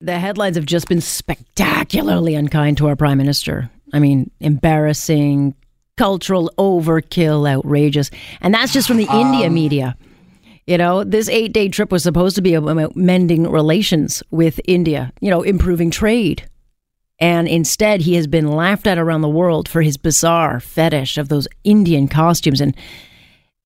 The headlines have just been spectacularly unkind to our prime minister. I mean, embarrassing, cultural overkill, outrageous. And that's just from the India Um, media. You know, this eight day trip was supposed to be about mending relations with India, you know, improving trade. And instead, he has been laughed at around the world for his bizarre fetish of those Indian costumes and,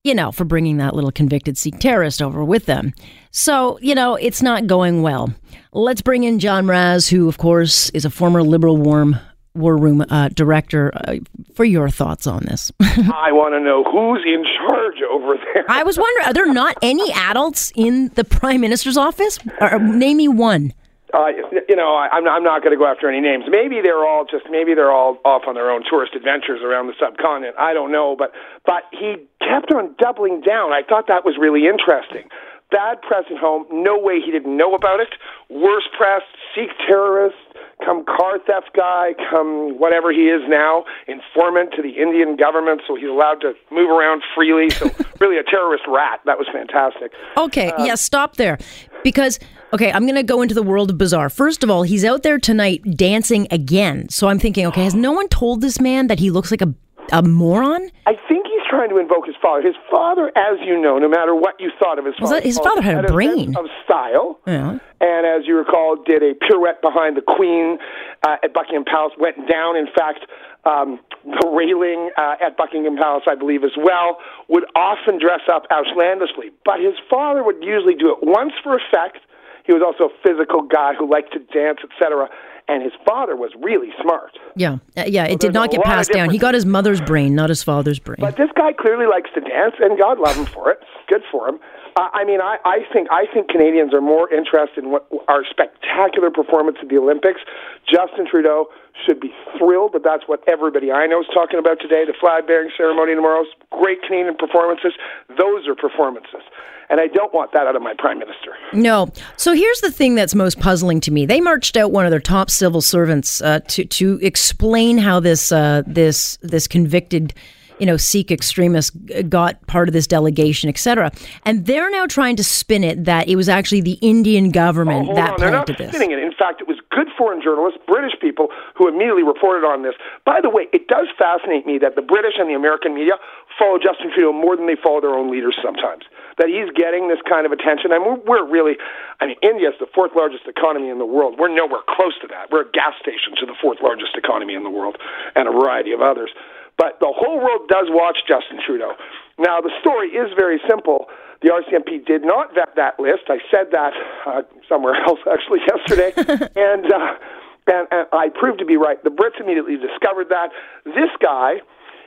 you know, for bringing that little convicted Sikh terrorist over with them. So, you know, it's not going well. Let's bring in John Raz, who, of course, is a former Liberal Warm War Room uh, director, uh, for your thoughts on this. I want to know who's in charge over there. I was wondering, are there not any adults in the Prime Minister's office? Or, name me one. Uh, you know, I, I'm not, I'm not going to go after any names. Maybe they're all just maybe they're all off on their own tourist adventures around the subcontinent. I don't know, but but he kept on doubling down. I thought that was really interesting. Bad press at home. No way he didn't know about it. Worse press. Sikh terrorist. Come car theft guy. Come whatever he is now. Informant to the Indian government, so he's allowed to move around freely. So really a terrorist rat. That was fantastic. Okay, yeah, stop there. Because, okay, I'm going to go into the world of bizarre. First of all, he's out there tonight dancing again. So I'm thinking, okay, has no one told this man that he looks like a, a moron? I think he's trying to invoke his father. His father, as you know, no matter what you thought of his father, his father had a sense brain. of style. Yeah. And as you recall, did a pirouette behind the Queen uh, at Buckingham Palace. Went down, in fact, um, the railing uh, at Buckingham Palace, I believe, as well. Would often dress up outlandishly, but his father would usually do it once for effect. He was also a physical guy who liked to dance, etc. And his father was really smart. Yeah, uh, yeah, it did not get passed down. He got his mother's brain, not his father's brain. But this guy clearly likes to dance, and God love him for it. Good for him. I mean, I, I think I think Canadians are more interested in what our spectacular performance at the Olympics. Justin Trudeau should be thrilled that that's what everybody I know is talking about today. The flag bearing ceremony tomorrow, great Canadian performances. Those are performances, and I don't want that out of my prime minister. No. So here's the thing that's most puzzling to me. They marched out one of their top civil servants uh, to to explain how this uh, this this convicted you know Sikh extremists got part of this delegation, etc. And they're now trying to spin it that it was actually the Indian government oh, Hold that on, they're not planted this. spinning it. In fact, it was good foreign journalists, British people, who immediately reported on this. By the way, it does fascinate me that the British and the American media follow Justin Trudeau more than they follow their own leaders sometimes. That he's getting this kind of attention, and we're, we're really, I mean, India is the fourth largest economy in the world. We're nowhere close to that. We're a gas station to the fourth largest economy in the world, and a variety of others. But the whole world does watch Justin Trudeau. Now, the story is very simple. The RCMP did not vet that list. I said that uh, somewhere else actually yesterday, and, uh, and and I proved to be right. The Brits immediately discovered that this guy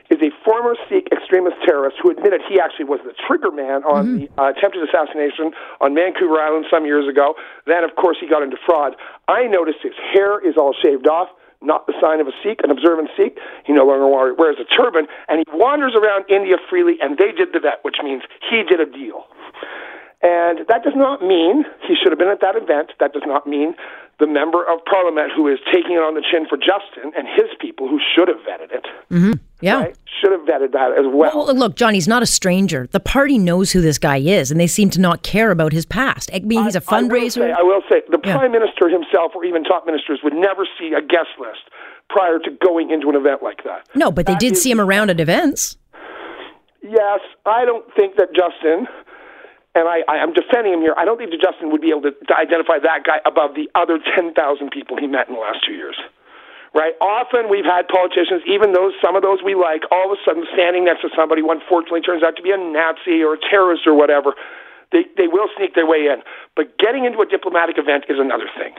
is a former Sikh extremist terrorist who admitted he actually was the trigger man on the uh, attempted assassination on Vancouver Island some years ago. Then, of course, he got into fraud. I noticed his hair is all shaved off not the sign of a Sikh, an observant Sikh. He no longer wears a turban, and he wanders around India freely, and they did the vet, which means he did a deal. And that does not mean he should have been at that event. That does not mean the member of parliament who is taking it on the chin for Justin and his people who should have vetted it, mm-hmm. Yeah. right, should have vetted that as well. Well, look, Johnny's not a stranger. The party knows who this guy is, and they seem to not care about his past. I mean, he's a I will fundraiser. say, I will say the Yeah. prime minister himself, or even top ministers, would never see a guest list prior to going into an event like that. no, but they did is- see him around at events. Yes, I don't think that Justin, and I, I am defending him here. I don't think that Justin would be able to, to identify that guy above the other ten thousand people he met in the last two years. Right? Often we've had politicians, even those some of those we like, all of a sudden standing next to somebody who unfortunately turns out to be a Nazi or a terrorist or whatever. They they will sneak their way in, but getting into a diplomatic event is another thing.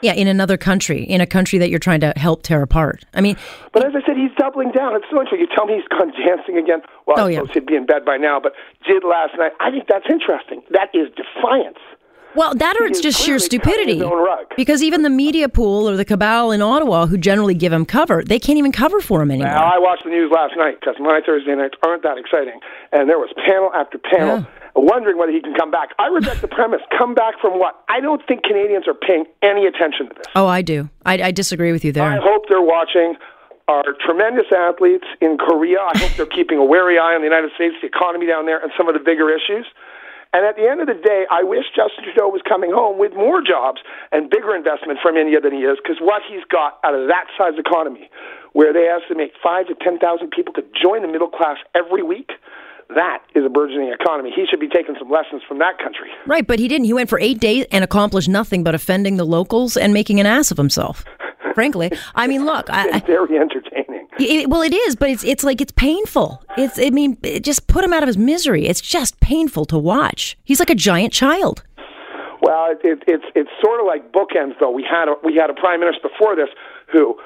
Yeah, in another country, in a country that you're trying to help tear apart. I mean, But as I said, he's doubling down. It's so interesting. You tell me he's gone dancing again. Well, Oh, I yeah. suppose he'd be in bed by now, but did last night. I think that's interesting. That is defiance. well, that or it's just sheer stupidity. his own rug. Because even the media pool or the cabal in Ottawa, who generally give him cover, they can't even cover for him anymore. Now, I watched the news last night because my Thursday nights aren't that exciting, and there was panel after panel Yeah. Wondering whether he can come back. I reject the premise. Come back from what? I don't think Canadians are paying any attention to this. oh, I do. I, I disagree with you there. I hope they're watching our tremendous athletes in Korea. I hope they're keeping a wary eye on the United States, the economy down there, and some of the bigger issues. And at the end of the day, I wish Justin Trudeau was coming home with more jobs and bigger investment from India than he is, because what he's got out of that size economy, where they estimate five to 10,000 people to join the middle class every week, that is a burgeoning economy. He should be taking some lessons from that country. Right, but he didn't. He went for eight days and accomplished nothing but offending the locals and making an ass of himself. Frankly, I mean, look, I, it's very entertaining. It, well, it is, but it's it's like it's painful. It's I mean, it just put him out of his misery. It's just painful to watch. He's like a giant child. Well, it, it, it's it's sort of like bookends, though. We had a, we had a prime minister before this who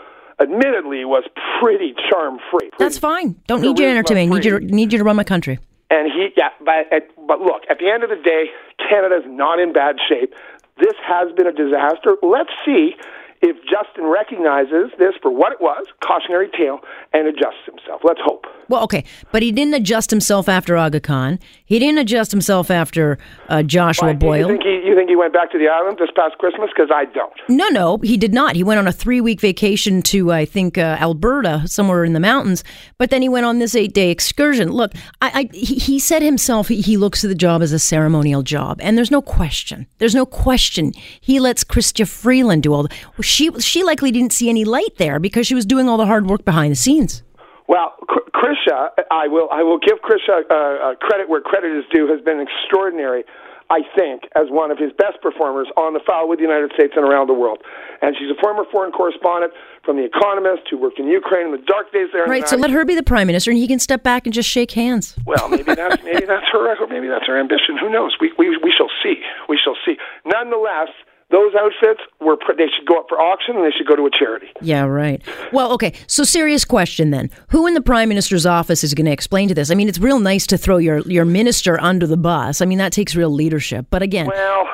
admittedly was pretty charm free. That's fine. Don't need you to entertain me. Need you, to, need you to run my country. And he, yeah, but but look, at the end of the day, Canada's not in bad shape. This has been a disaster. Let's see if Justin recognizes this for what it was, cautionary tale, and adjusts himself. Let's hope. Well, okay, but he didn't adjust himself after Aga Khan. He didn't adjust himself after uh, Joshua Why, Boyle. You think, he, you think he went back to the island this past Christmas? Because I don't. No, no, he did not. He went on a three-week vacation to, I think, uh, Alberta, somewhere in the mountains. But then he went on this eight-day excursion. Look, I, I, he, he said himself he, he looks at the job as a ceremonial job, and there's no question. There's no question. He lets Chrystia Freeland do all the. Well, she she likely didn't see any light there because she was doing all the hard work behind the scenes. Well, Chrystia, I will I will give Chrystia uh, uh, credit where credit is due. Has been extraordinary. I think, as one of his best performers on the file with the United States and around the world. And she's a former foreign correspondent from The Economist who worked in Ukraine in the dark days there. Right, so let her be the prime minister, and he can step back and just shake hands. Well, maybe that's maybe that's her record, maybe that's her ambition. Who knows? We we we shall see. We shall see. Nonetheless, those outfits were they should go up for auction and they should go to a charity. Yeah, right. Well, okay. So serious question then. Who in the prime minister's office is going to explain to this? I mean, it's real nice to throw your your minister under the bus. I mean, that takes real leadership. But again, well,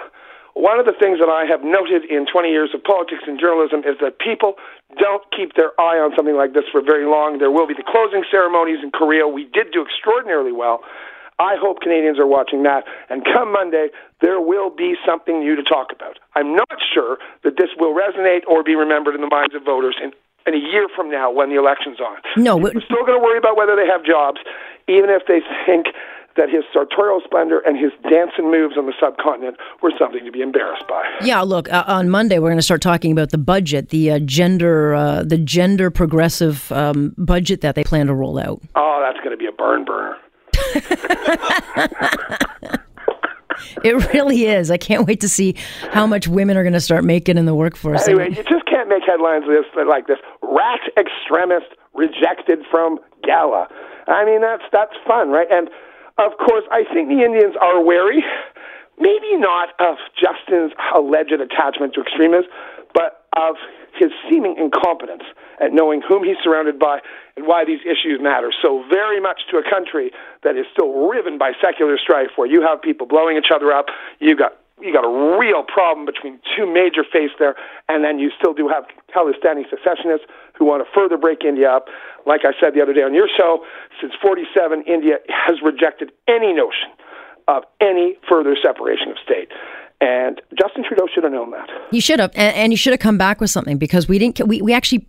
one of the things that I have noted in 20 years of politics and journalism is that people don't keep their eye on something like this for very long. There will be the closing ceremonies in Korea. We did do extraordinarily well. I hope Canadians are watching that. And come Monday, there will be something new to talk about. I'm not sure that this will resonate or be remembered in the minds of voters in, in a year from now when the election's on. No, we're still going to worry about whether they have jobs, even if they think that his sartorial splendor and his dancing moves on the subcontinent were something to be embarrassed by. Yeah, look, uh, on Monday we're going to start talking about the budget, the uh, gender, uh, the gender progressive um, budget that they plan to roll out. Oh, that's going to be a burn burner. it really is. I can't wait to see how much women are going to start making in the workforce. Anyway, you just can't make headlines like this. Rat extremist rejected from gala. I mean, that's that's fun, right? And of course, I think the Indians are wary, maybe not of Justin's alleged attachment to extremism, but of his seeming incompetence at knowing whom he's surrounded by and why these issues matter so very much to a country that is still riven by secular strife, where you have people blowing each other up, you got you got a real problem between two major faiths there, and then you still do have Khalistani secessionists who want to further break India up. Like I said the other day on your show, since 47, India has rejected any notion of any further separation of state. And Justin Trudeau should have known that. He should have, and, and he should have come back with something because we didn't. We, we actually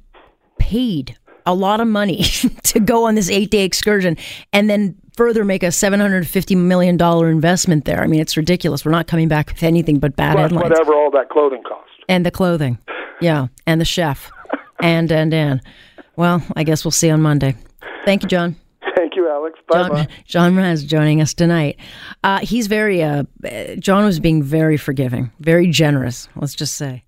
paid a lot of money to go on this eight day excursion, and then further make a seven hundred fifty million dollar investment there. I mean, it's ridiculous. We're not coming back with anything but bad Plus headlines. Whatever all that clothing cost, and the clothing, yeah, and the chef, and and and. Well, I guess we'll see on Monday. Thank you, John. Alex. Bye John, John joining us tonight. Uh, he's very, uh, John was being very forgiving, very generous, let's just say.